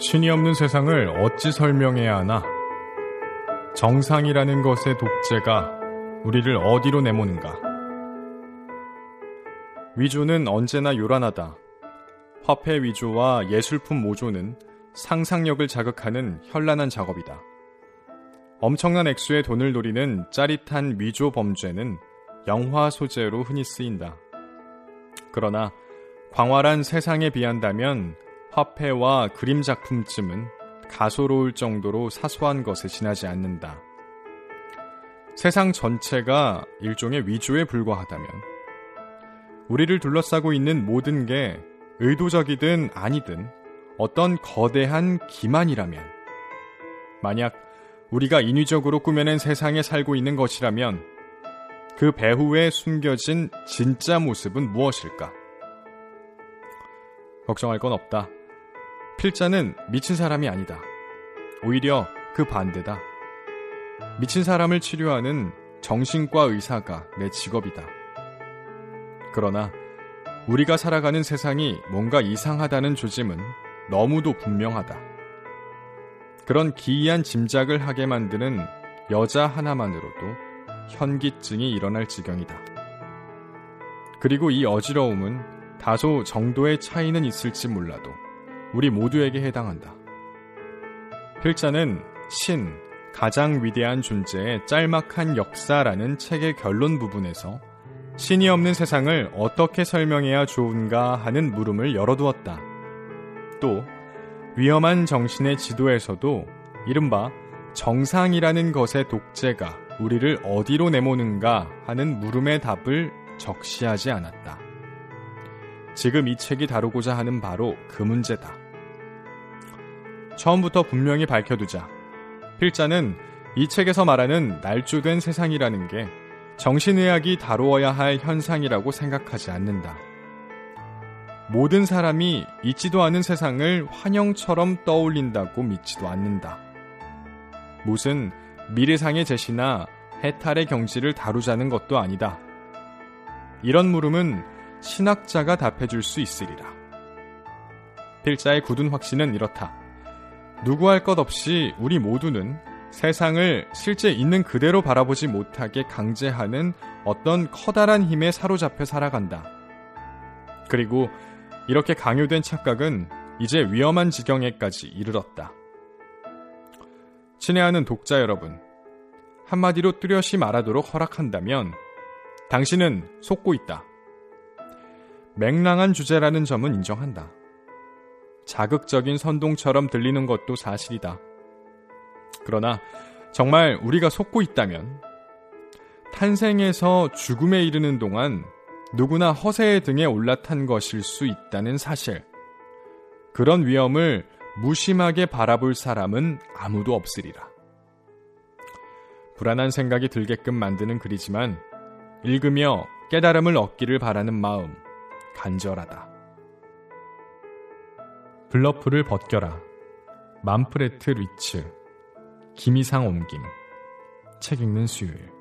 신이 없는 세상을 어찌 설명해야 하나? 정상이라는 것의 독재가 우리를 어디로 내모는가? 위조는 언제나 요란하다. 화폐 위조와 예술품 모조는 상상력을 자극하는 현란한 작업이다. 엄청난 액수의 돈을 노리는 짜릿한 위조 범죄는 영화 소재로 흔히 쓰인다. 그러나 광활한 세상에 비한다면 화폐와 그림 작품쯤은 가소로울 정도로 사소한 것에 지나지 않는다. 세상 전체가 일종의 위조에 불과하다면 우리를 둘러싸고 있는 모든 게 의도적이든 아니든 어떤 거대한 기만이라면 만약 우리가 인위적으로 꾸며낸 세상에 살고 있는 것이라면 그 배후에 숨겨진 진짜 모습은 무엇일까? 걱정할 건 없다. 필자는 미친 사람이 아니다. 오히려 그 반대다. 미친 사람을 치료하는 정신과 의사가 내 직업이다. 그러나 우리가 살아가는 세상이 뭔가 이상하다는 조짐은 너무도 분명하다. 그런 기이한 짐작을 하게 만드는 여자 하나만으로도 현기증이 일어날 지경이다. 그리고 이 어지러움은 다소 정도의 차이는 있을지 몰라도 우리 모두에게 해당한다. 필자는 신, 가장 위대한 존재의 짤막한 역사라는 책의 결론 부분에서 신이 없는 세상을 어떻게 설명해야 좋은가 하는 물음을 열어두었다. 또 위험한 정신의 지도에서도 이른바 정상이라는 것의 독재가 우리를 어디로 내모는가 하는 물음의 답을 적시하지 않았다. 지금 이 책이 다루고자 하는 바로 그 문제다. 처음부터 분명히 밝혀두자. 필자는 이 책에서 말하는 날조된 세상이라는 게 정신의학이 다루어야 할 현상이라고 생각하지 않는다. 모든 사람이 있지도 않은 세상을 환영처럼 떠올린다고 믿지도 않는다. 무슨 미래상의 제시나 해탈의 경지를 다루자는 것도 아니다. 이런 물음은 신학자가 답해줄 수 있으리라. 필자의 굳은 확신은 이렇다. 누구 할 것 없이 우리 모두는 세상을 실제 있는 그대로 바라보지 못하게 강제하는 어떤 커다란 힘에 사로잡혀 살아간다. 그리고 이렇게 강요된 착각은 이제 위험한 지경에까지 이르렀다. 친애하는 독자 여러분, 한마디로 뚜렷이 말하도록 허락한다면 당신은 속고 있다. 맹랑한 주제라는 점은 인정한다. 자극적인 선동처럼 들리는 것도 사실이다. 그러나 정말 우리가 속고 있다면 탄생에서 죽음에 이르는 동안 누구나 허세의 등에 올라탄 것일 수 있다는 사실. 그런 위험을 무심하게 바라볼 사람은 아무도 없으리라. 불안한 생각이 들게끔 만드는 글이지만 읽으며 깨달음을 얻기를 바라는 마음 간절하다. 블러프를 벗겨라. 만프레트 리츠. 김이상 옮김. 책 읽는 수요일.